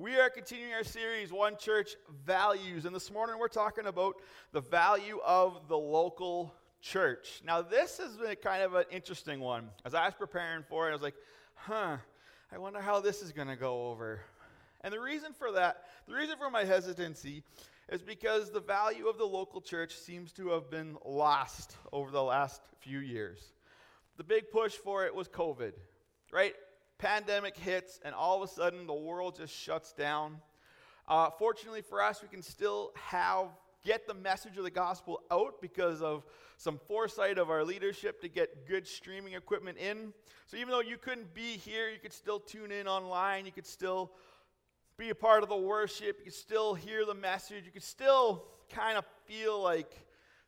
We are continuing our series, One Church Values, and this morning we're talking about the value of the local church. Now, this has been kind of an interesting one. As I was preparing for it, I was like, huh, I wonder how this is going to go over. And the reason for that, the reason for my hesitancy, is because the value of the local church seems to have been lost over the last few years. The big push for it was COVID, right? Pandemic hits, and all of a sudden the world just shuts down. Uh, fortunately for us, we can still have get the message of the gospel out because of some foresight of our leadership to get good streaming equipment in. So even though you couldn't be here, you could still tune in online. You could still be a part of the worship. You could still hear the message. You could still kind of feel like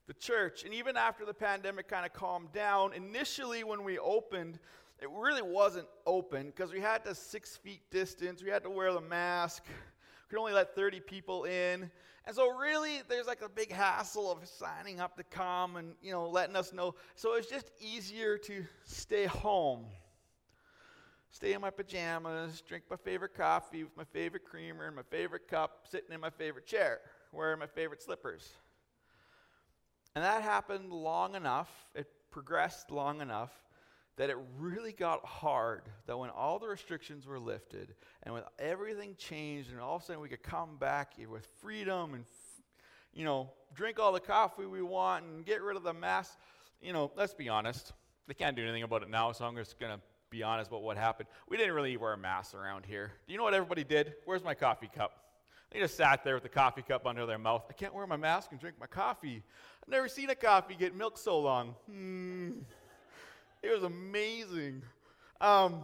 the church. And even after the pandemic kind of calmed down, initially when we opened, it really wasn't open because we had to six feet distance. We had to wear the mask. We could only let 30 people in. And so really there's like a big hassle of signing up to come and you know letting us know. So it's just easier to stay home. Stay in my pajamas, drink my favorite coffee with my favorite creamer and my favorite cup, sitting in my favorite chair, wearing my favorite slippers. And that happened long enough, it progressed long enough that it really got hard that when all the restrictions were lifted and when everything changed and all of a sudden we could come back with freedom and you know drink all the coffee we want and get rid of the mask you know let's be honest. They can't do anything about it now so i'm just going to be honest about what happened. We didn't really wear masks around here. Do you know what everybody did? Where's my coffee cup? They just sat there with the coffee cup under their mouth. I can't wear my mask and drink my coffee. I've never seen a coffee get milk so long. Hmm it was amazing. Um,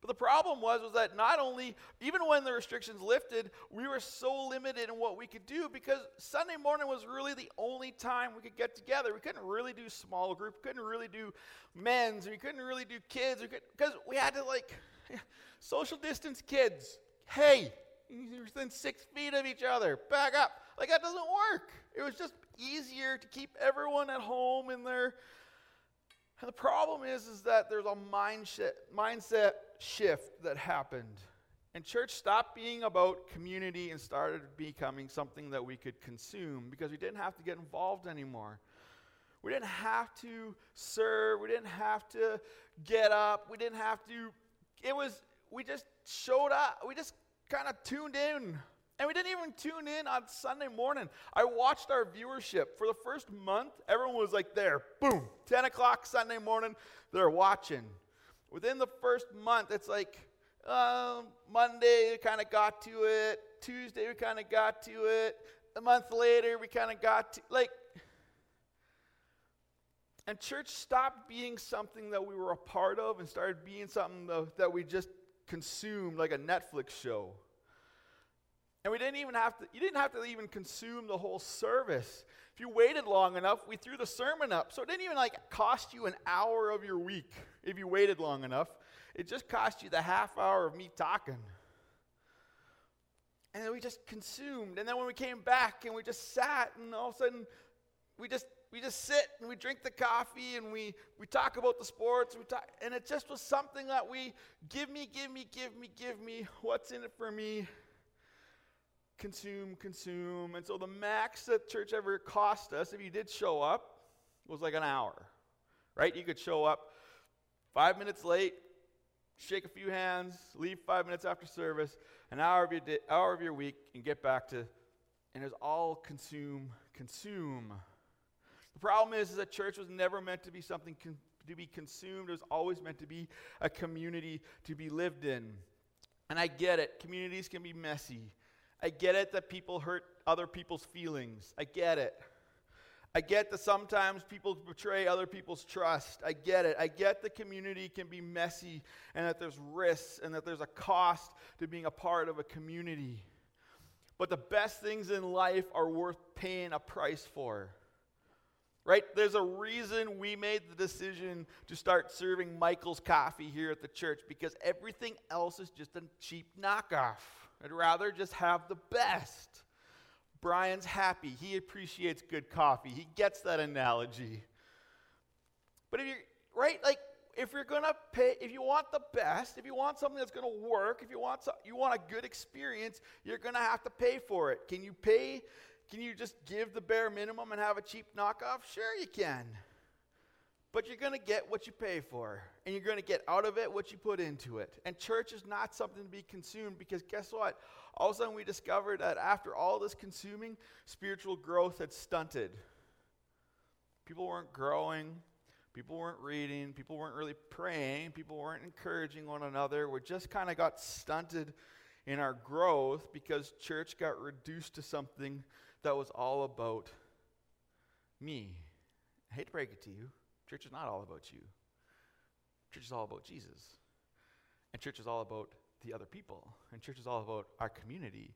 but the problem was was that not only even when the restrictions lifted, we were so limited in what we could do because Sunday morning was really the only time we could get together. We couldn't really do small group, we couldn't really do men's, we couldn't really do kids because we had to like social distance kids. Hey, you're within six feet of each other. Back up. Like that doesn't work. It was just easier to keep everyone at home in their. And the problem is, is that there's a mindset, mindset shift that happened. And church stopped being about community and started becoming something that we could consume because we didn't have to get involved anymore. We didn't have to serve. We didn't have to get up. We didn't have to. It was, we just showed up. We just kind of tuned in and we didn't even tune in on Sunday morning. I watched our viewership. For the first month, everyone was like there, boom, 10 o'clock Sunday morning, they're watching. Within the first month, it's like uh, Monday, we kind of got to it. Tuesday, we kind of got to it. A month later, we kind of got to, like, and church stopped being something that we were a part of and started being something that we just consumed, like a Netflix show. And we didn't even have to, you didn't have to even consume the whole service. If you waited long enough, we threw the sermon up. So it didn't even like cost you an hour of your week if you waited long enough. It just cost you the half hour of me talking. And then we just consumed. And then when we came back and we just sat and all of a sudden we just we just sit and we drink the coffee and we, we talk about the sports. We talk, and it just was something that we give me, give me, give me, give me. What's in it for me? Consume, consume. And so the max that church ever cost us, if you did show up, was like an hour, right? You could show up five minutes late, shake a few hands, leave five minutes after service, an hour of your, hour of your week, and get back to, and it's all consume, consume. The problem is, is that church was never meant to be something con- to be consumed. It was always meant to be a community to be lived in. And I get it. Communities can be messy. I get it that people hurt other people's feelings. I get it. I get that sometimes people betray other people's trust. I get it. I get the community can be messy and that there's risks and that there's a cost to being a part of a community. But the best things in life are worth paying a price for. Right? There's a reason we made the decision to start serving Michael's coffee here at the church because everything else is just a cheap knockoff. I'd rather just have the best. Brian's happy. He appreciates good coffee. He gets that analogy. But if you're, right, like, if you're going to pay, if you want the best, if you want something that's going to work, if you want so, you want a good experience, you're going to have to pay for it. Can you pay? Can you just give the bare minimum and have a cheap knockoff? Sure, you can. But you're going to get what you pay for, and you're going to get out of it what you put into it. And church is not something to be consumed because guess what? All of a sudden, we discovered that after all this consuming, spiritual growth had stunted. People weren't growing, people weren't reading, people weren't really praying, people weren't encouraging one another. We just kind of got stunted in our growth because church got reduced to something that was all about me. I hate to break it to you. Church is not all about you. Church is all about Jesus. And church is all about the other people. And church is all about our community.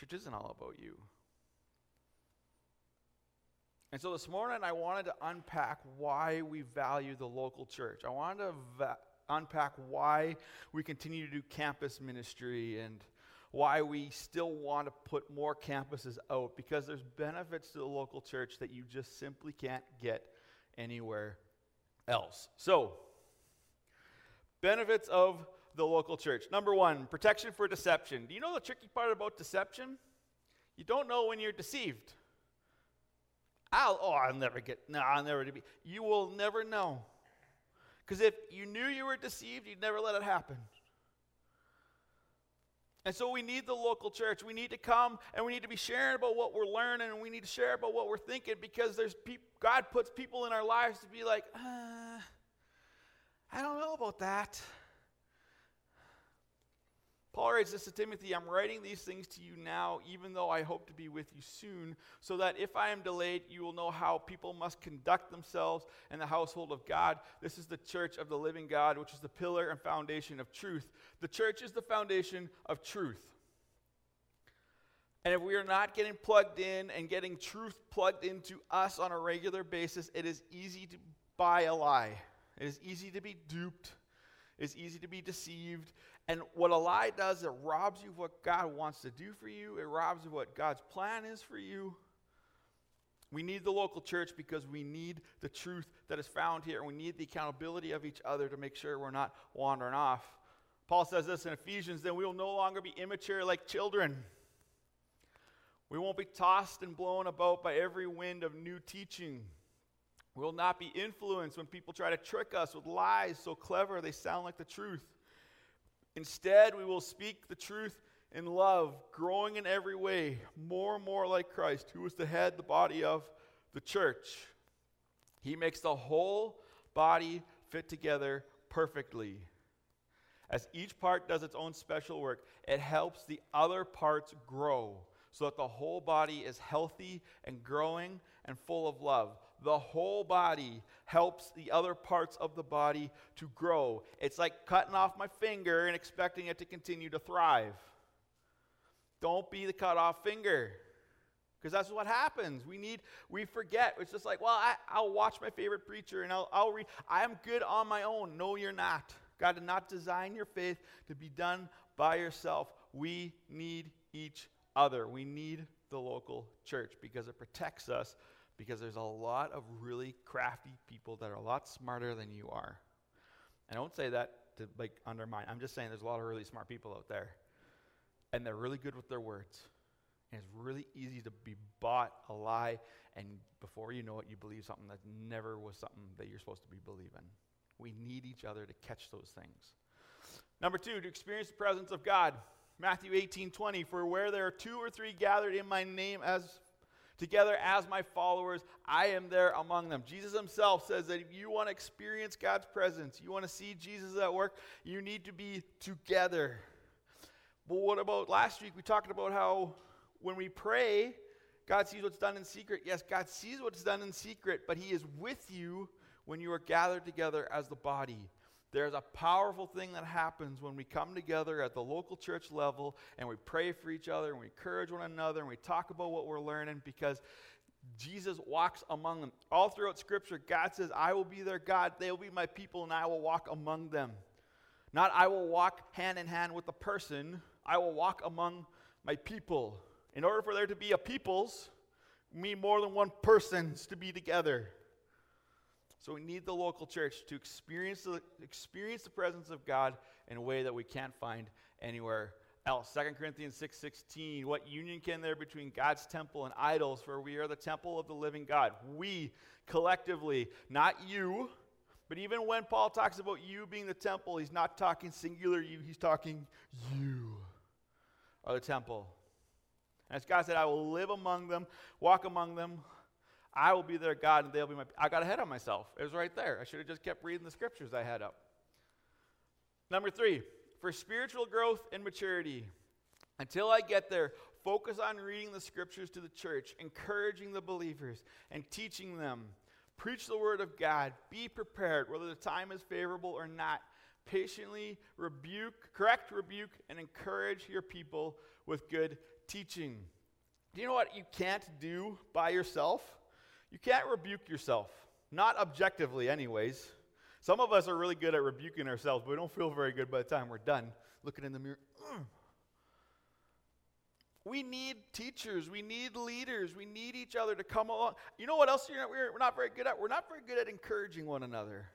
Church isn't all about you. And so this morning, I wanted to unpack why we value the local church. I wanted to va- unpack why we continue to do campus ministry and why we still want to put more campuses out because there's benefits to the local church that you just simply can't get anywhere else. So, benefits of the local church. Number one, protection for deception. Do you know the tricky part about deception? You don't know when you're deceived. I'll, oh, I'll never get, no, I'll never be. You will never know. Because if you knew you were deceived, you'd never let it happen. And so we need the local church. We need to come and we need to be sharing about what we're learning and we need to share about what we're thinking because there's peop- God puts people in our lives to be like, uh, I don't know about that. Paul writes this to Timothy I'm writing these things to you now, even though I hope to be with you soon, so that if I am delayed, you will know how people must conduct themselves in the household of God. This is the church of the living God, which is the pillar and foundation of truth. The church is the foundation of truth. And if we are not getting plugged in and getting truth plugged into us on a regular basis, it is easy to buy a lie. It is easy to be duped. It's easy to be deceived. And what a lie does, it robs you of what God wants to do for you, it robs you of what God's plan is for you. We need the local church because we need the truth that is found here, and we need the accountability of each other to make sure we're not wandering off. Paul says this in Ephesians then we will no longer be immature like children. We won't be tossed and blown about by every wind of new teaching. We will not be influenced when people try to trick us with lies so clever they sound like the truth. Instead, we will speak the truth in love, growing in every way, more and more like Christ, who is the head, the body of the church. He makes the whole body fit together perfectly. As each part does its own special work, it helps the other parts grow so that the whole body is healthy and growing and full of love the whole body helps the other parts of the body to grow. It's like cutting off my finger and expecting it to continue to thrive. Don't be the cut off finger. Because that's what happens. We need, we forget. It's just like, well, I, will watch my favorite preacher and I'll, I'll read. I am good on my own. No, you're not. God did not design your faith to be done by yourself. We need each other. We need the local church because it protects us because there's a lot of really crafty people that are a lot smarter than you are. I don't say that to like undermine. I'm just saying there's a lot of really smart people out there. And they're really good with their words. And it's really easy to be bought a lie and before you know it you believe something that never was something that you're supposed to be believing. We need each other to catch those things. Number 2, to experience the presence of God. Matthew 18, 20, for where there are two or three gathered in my name as together as my followers, I am there among them. Jesus himself says that if you want to experience God's presence, you want to see Jesus at work, you need to be together. But what about last week? We talked about how when we pray, God sees what's done in secret. Yes, God sees what's done in secret, but He is with you when you are gathered together as the body. There's a powerful thing that happens when we come together at the local church level and we pray for each other and we encourage one another and we talk about what we're learning because Jesus walks among them. All throughout Scripture, God says, I will be their God, they will be my people, and I will walk among them. Not I will walk hand in hand with the person, I will walk among my people. In order for there to be a peoples, need more than one persons to be together. So we need the local church to experience the, experience the presence of God in a way that we can't find anywhere else. 2 Corinthians 6:16, 6, what union can there be between God's temple and idols for we are the temple of the living God. We collectively, not you, but even when Paul talks about you being the temple, he's not talking singular you, he's talking you are the temple. As God said, I will live among them, walk among them, I will be their God and they'll be my. I got ahead of myself. It was right there. I should have just kept reading the scriptures I had up. Number three, for spiritual growth and maturity, until I get there, focus on reading the scriptures to the church, encouraging the believers, and teaching them. Preach the word of God. Be prepared, whether the time is favorable or not. Patiently rebuke, correct, rebuke, and encourage your people with good teaching. Do you know what you can't do by yourself? You can't rebuke yourself, not objectively, anyways. Some of us are really good at rebuking ourselves, but we don't feel very good by the time we're done looking in the mirror. Mm. We need teachers. We need leaders. We need each other to come along. You know what else not, we're not very good at? We're not very good at encouraging one another.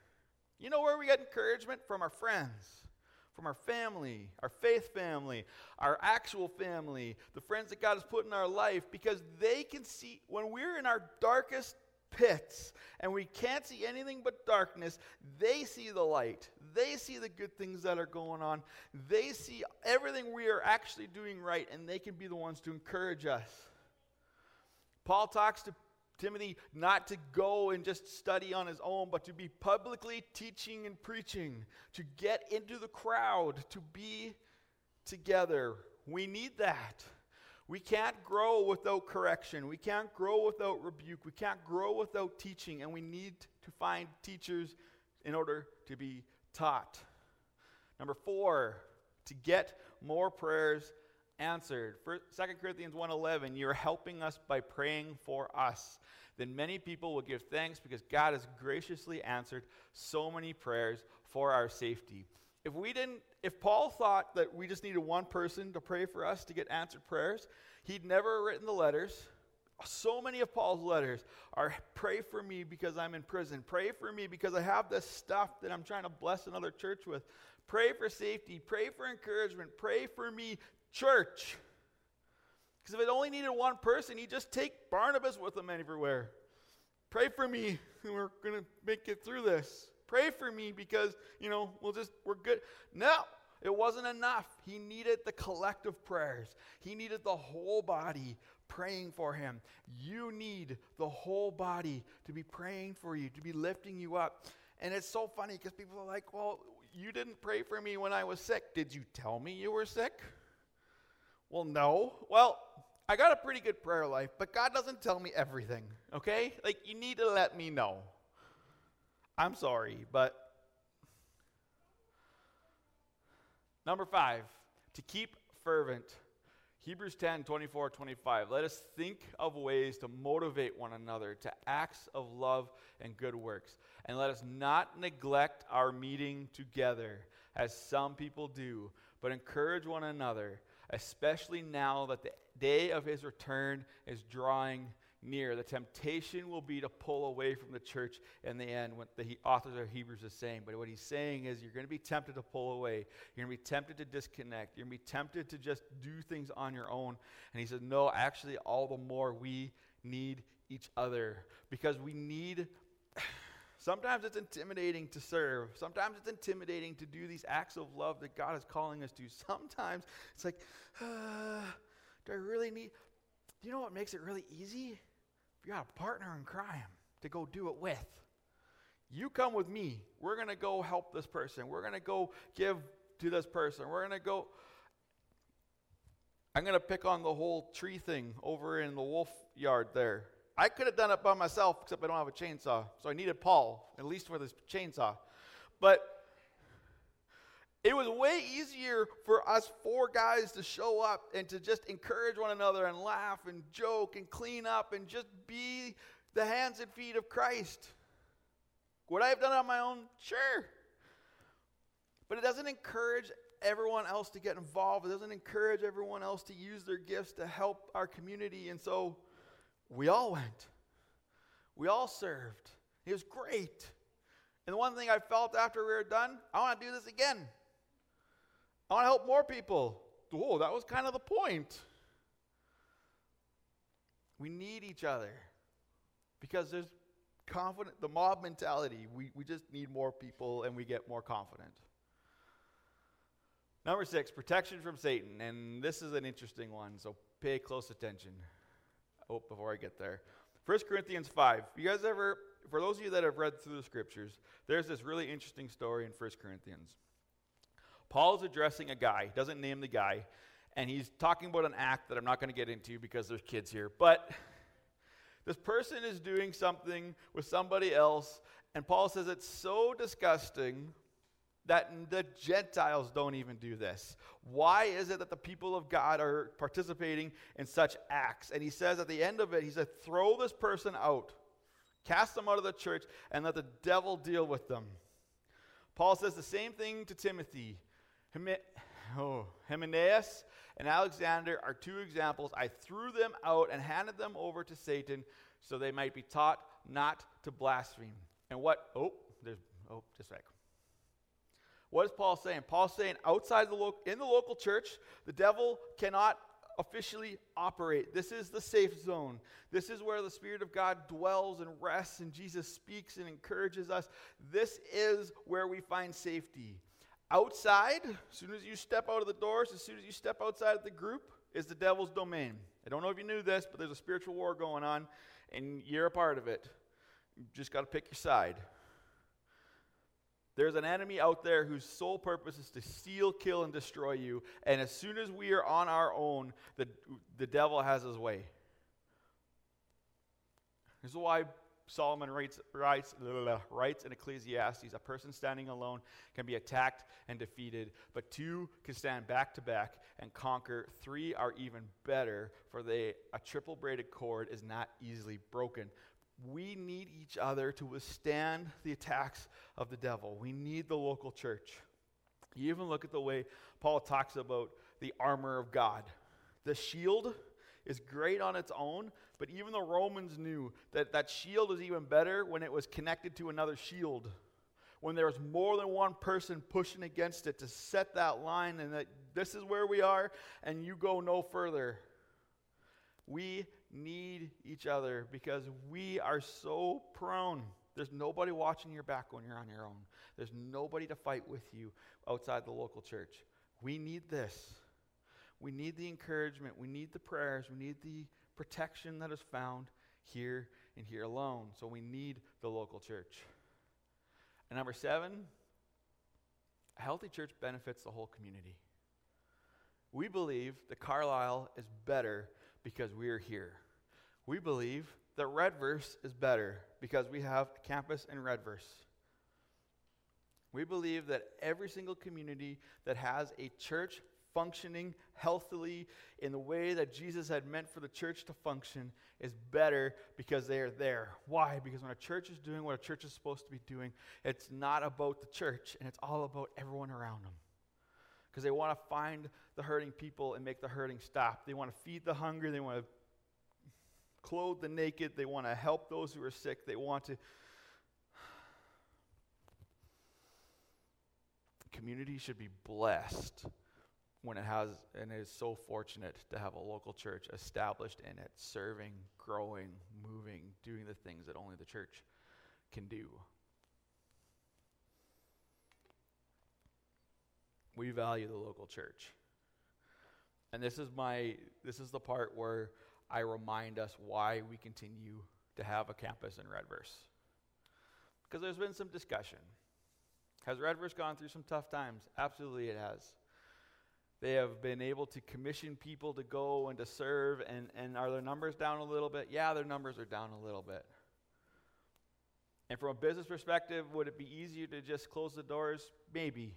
You know where we get encouragement? From our friends, from our family, our faith family, our actual family, the friends that God has put in our life, because they can see when we're in our darkest pits and we can't see anything but darkness, they see the light. They see the good things that are going on. They see everything we are actually doing right, and they can be the ones to encourage us. Paul talks to Timothy not to go and just study on his own, but to be publicly teaching and preaching, to get into the crowd, to be together. We need that. We can't grow without correction. We can't grow without rebuke. We can't grow without teaching, and we need to find teachers in order to be taught. Number four, to get more prayers answered. For 2 Corinthians 1:11, you're helping us by praying for us. Then many people will give thanks because God has graciously answered so many prayers for our safety. If we didn't, if Paul thought that we just needed one person to pray for us to get answered prayers, he'd never written the letters. So many of Paul's letters are pray for me because I'm in prison. Pray for me because I have this stuff that I'm trying to bless another church with. Pray for safety. Pray for encouragement. Pray for me, church. Because if it only needed one person, he'd just take Barnabas with him everywhere. Pray for me, and we're going to make it through this. Pray for me because, you know, we'll just, we're good. No, it wasn't enough. He needed the collective prayers, he needed the whole body praying for him. You need the whole body to be praying for you, to be lifting you up. And it's so funny because people are like, well, you didn't pray for me when I was sick. Did you tell me you were sick? Well, no. Well, I got a pretty good prayer life, but God doesn't tell me everything, okay? Like, you need to let me know. I'm sorry, but number five, to keep fervent. Hebrews 10 24, 25. Let us think of ways to motivate one another to acts of love and good works. And let us not neglect our meeting together, as some people do, but encourage one another, especially now that the day of his return is drawing near. The temptation will be to pull away from the church in the end, what the authors of Hebrews is saying. But what he's saying is you're going to be tempted to pull away. You're going to be tempted to disconnect. You're going to be tempted to just do things on your own. And he says, no, actually, all the more we need each other because we need. Sometimes it's intimidating to serve. Sometimes it's intimidating to do these acts of love that God is calling us to. Sometimes it's like, uh, do I really need. Do you know what makes it really easy? If you got a partner in crime to go do it with. You come with me. We're going to go help this person. We're going to go give to this person. We're going to go. I'm going to pick on the whole tree thing over in the wolf yard there. I could have done it by myself, except I don't have a chainsaw. So I needed Paul, at least for this chainsaw. But it was way easier for us four guys to show up and to just encourage one another and laugh and joke and clean up and just be the hands and feet of Christ. Would I have done it on my own? Sure. But it doesn't encourage everyone else to get involved. It doesn't encourage everyone else to use their gifts to help our community. And so we all went. We all served. It was great. And the one thing I felt after we were done, I want to do this again. I want to help more people. Whoa, that was kind of the point. We need each other because there's confident, the mob mentality. We, we just need more people and we get more confident. Number six, protection from Satan. And this is an interesting one, so pay close attention. Oh, before I get there. 1 Corinthians 5. You guys ever, for those of you that have read through the scriptures, there's this really interesting story in 1 Corinthians. Paul is addressing a guy, doesn't name the guy, and he's talking about an act that I'm not going to get into because there's kids here. But this person is doing something with somebody else, and Paul says it's so disgusting that the Gentiles don't even do this. Why is it that the people of God are participating in such acts? And he says at the end of it, he said, throw this person out, cast them out of the church, and let the devil deal with them. Paul says the same thing to Timothy. oh, Hymenaeus and Alexander are two examples. I threw them out and handed them over to Satan so they might be taught not to blaspheme. And what? Oh, there's, oh, just a sec. What is Paul saying? Paul's saying outside the in the local church, the devil cannot officially operate. This is the safe zone. This is where the Spirit of God dwells and rests, and Jesus speaks and encourages us. This is where we find safety. Outside, as soon as you step out of the doors, as soon as you step outside of the group, is the devil's domain. I don't know if you knew this, but there's a spiritual war going on, and you're a part of it. You just got to pick your side. There's an enemy out there whose sole purpose is to steal, kill, and destroy you. And as soon as we are on our own, the, the devil has his way. This is why Solomon writes, writes, writes in Ecclesiastes a person standing alone can be attacked and defeated, but two can stand back to back and conquer. Three are even better, for they, a triple braided cord is not easily broken. We need each other to withstand the attacks of the devil. We need the local church. You even look at the way Paul talks about the armor of God. The shield is great on its own, but even the Romans knew that that shield was even better when it was connected to another shield. When there was more than one person pushing against it to set that line and that this is where we are and you go no further. We need each other because we are so prone. There's nobody watching your back when you're on your own. There's nobody to fight with you outside the local church. We need this. We need the encouragement. We need the prayers. We need the protection that is found here and here alone. So we need the local church. And number seven, a healthy church benefits the whole community. We believe that Carlyle is better because we are here. We believe that Redvers is better because we have a campus in Redvers. We believe that every single community that has a church functioning healthily in the way that Jesus had meant for the church to function is better because they are there. Why? Because when a church is doing what a church is supposed to be doing, it's not about the church and it's all about everyone around them because they want to find the hurting people and make the hurting stop. They want to feed the hungry, they want to clothe the naked, they want to help those who are sick, they want to. Community should be blessed when it has and is so fortunate to have a local church established in it, serving, growing, moving, doing the things that only the church can do. We value the local church. And this is my this is the part where I remind us why we continue to have a campus in Redvers. Because there's been some discussion. Has Redvers gone through some tough times? Absolutely it has. They have been able to commission people to go and to serve, and, and are their numbers down a little bit? Yeah, their numbers are down a little bit. And from a business perspective, would it be easier to just close the doors? Maybe.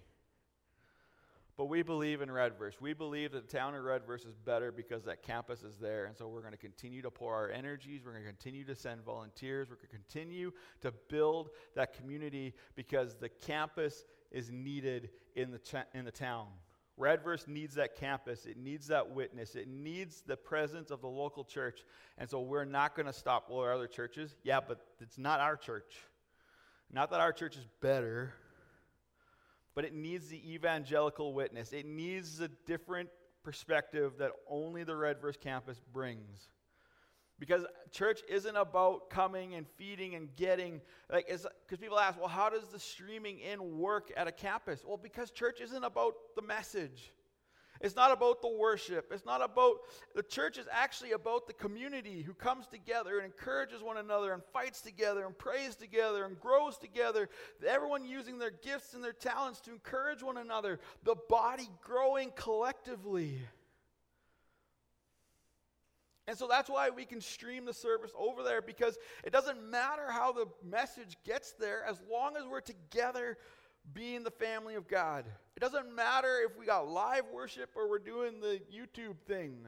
But we believe in Redvers. We believe that the town of Redvers is better because that campus is there. And so we're going to continue to pour our energies. We're going to continue to send volunteers. We're going to continue to build that community because the campus is needed in the, ch- in the town. Redvers needs that campus. It needs that witness. It needs the presence of the local church. And so we're not going to stop all our other churches. Yeah, but it's not our church. Not that our church is better, but it needs the evangelical witness. It needs a different perspective that only the Redvers campus brings. Because church isn't about coming and feeding and getting, like, because people ask, well, how does the streaming in work at a campus? Well, because church isn't about the message. It's not about the worship. It's not about, the church is actually about the community who comes together and encourages one another and fights together and prays together and grows together. Everyone using their gifts and their talents to encourage one another. The body growing collectively. And so that's why we can stream the service over there because it doesn't matter how the message gets there as long as we're together being the family of God. It doesn't matter if we got live worship or we're doing the YouTube thing.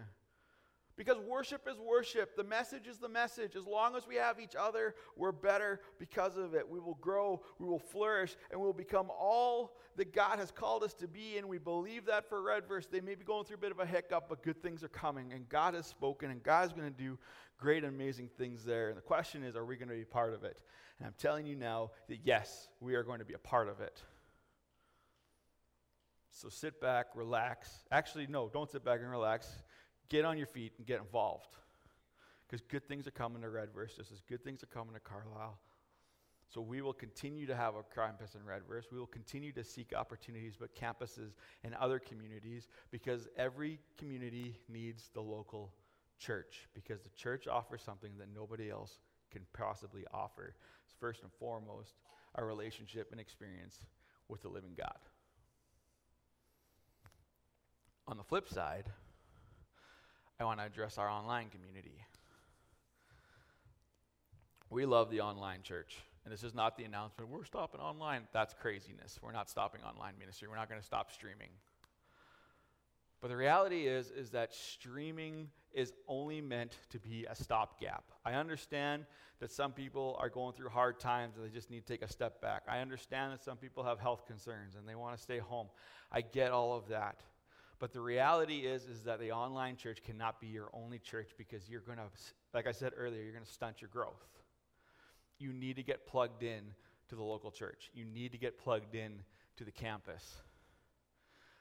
Because worship is worship. The message is the message. As long as we have each other, we're better because of it. We will grow, we will flourish, and we'll become all that God has called us to be. And we believe that for Redvers. They may be going through a bit of a hiccup, but good things are coming. And God has spoken, and God is going to do great amazing things there. And the question is, are we going to be part of it? And I'm telling you now that yes, we are going to be a part of it. So sit back, relax. Actually, no, don't sit back and relax. Get on your feet and get involved. Because good things are coming to Redvers, just as good things are coming to Carlyle. So we will continue to have a campus in Redvers. We will continue to seek opportunities, but campuses and other communities, because every community needs the local church, because the church offers something that nobody else can possibly offer. It's first and foremost our relationship and experience with the living God. On the flip side, I want to address our online community. We love the online church. And this is not the announcement, we're stopping online. That's craziness. We're not stopping online ministry. We're not going to stop streaming. But the reality is is that streaming is only meant to be a stopgap. I understand that some people are going through hard times and they just need to take a step back. I understand that some people have health concerns and they want to stay home. I get all of that. But the reality is, is that the online church cannot be your only church because you're going to, like I said earlier, you're going to stunt your growth. You need to get plugged in to the local church. You need to get plugged in to the campus.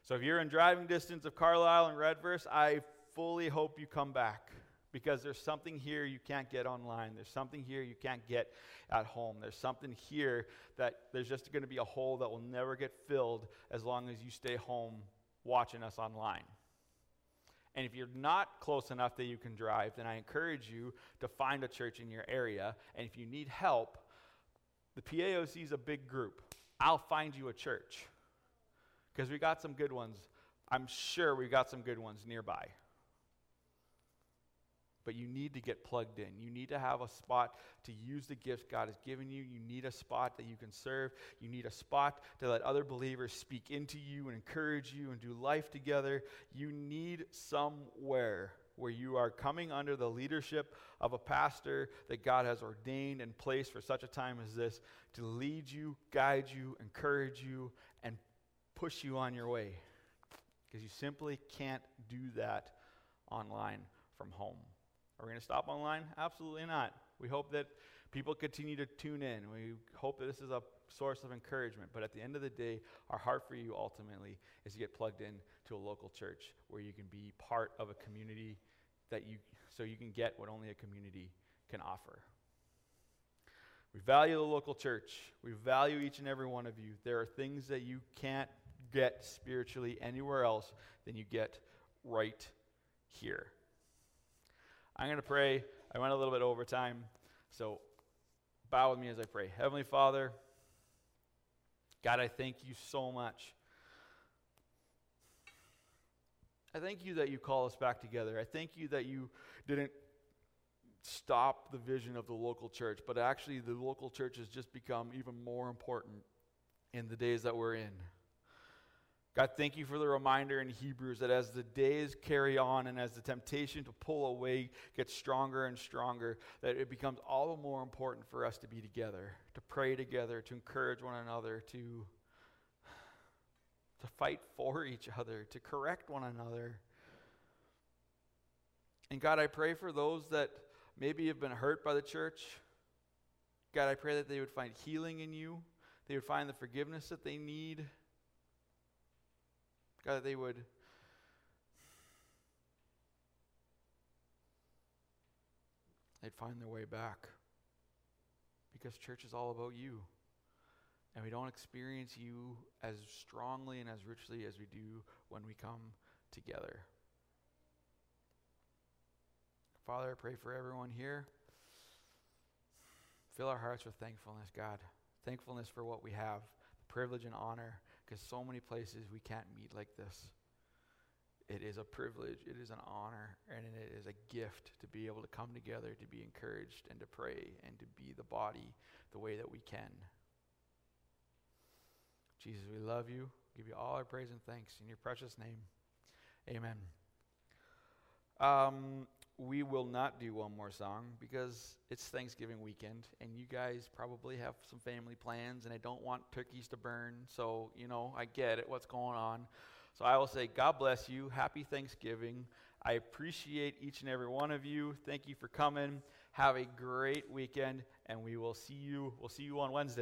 So if you're in driving distance of Carlyle and Redvers, I fully hope you come back because there's something here you can't get online. There's something here you can't get at home. There's something here that there's just going to be a hole that will never get filled as long as you stay home watching us online. And if you're not close enough that you can drive, then I encourage you to find a church in your area. And if you need help, the PAOC is a big group. I'll find you a church because we got some good ones. I'm sure we got some good ones nearby but you need to get plugged in. You need to have a spot to use the gifts God has given you. You need a spot that you can serve. You need a spot to let other believers speak into you and encourage you and do life together. You need somewhere where you are coming under the leadership of a pastor that God has ordained and placed for such a time as this to lead you, guide you, encourage you, and push you on your way. Because you simply can't do that online from home. Are we going to stop online? Absolutely not. We hope that people continue to tune in. We hope that this is a source of encouragement. But at the end of the day, our heart for you ultimately is to get plugged in to a local church where you can be part of a community that you so you can get what only a community can offer. We value the local church. We value each and every one of you. There are things that you can't get spiritually anywhere else than you get right here. I'm going to pray. I went a little bit over time, so bow with me as I pray. Heavenly Father, God, I thank you so much. I thank you that you call us back together. I thank you that you didn't stop the vision of the local church, but actually the local church has just become even more important in the days that we're in. God, thank you for the reminder in Hebrews that as the days carry on and as the temptation to pull away gets stronger and stronger, that it becomes all the more important for us to be together, to pray together, to encourage one another, to, to fight for each other, to correct one another. And God, I pray for those that maybe have been hurt by the church, God, I pray that they would find healing in you. They would find the forgiveness that they need. God, that they would they'd find their way back. Because church is all about you. And we don't experience you as strongly and as richly as we do when we come together. Father, I pray for everyone here. Fill our hearts with thankfulness, God. Thankfulness for what we have, the privilege and honor, because so many places we can't meet like this. It is a privilege, it is an honor, and it is a gift to be able to come together, to be encouraged, and to pray, and to be the body the way that we can. Jesus, we love you. Give you all our praise and thanks in your precious name. Amen. Um, we will not do one more song because it's Thanksgiving weekend and you guys probably have some family plans and I don't want turkeys to burn. So, you know, I get it, what's going on. So I will say, God bless you. Happy Thanksgiving. I appreciate each and every one of you. Thank you for coming. Have a great weekend and we will see you we'll see you on Wednesday.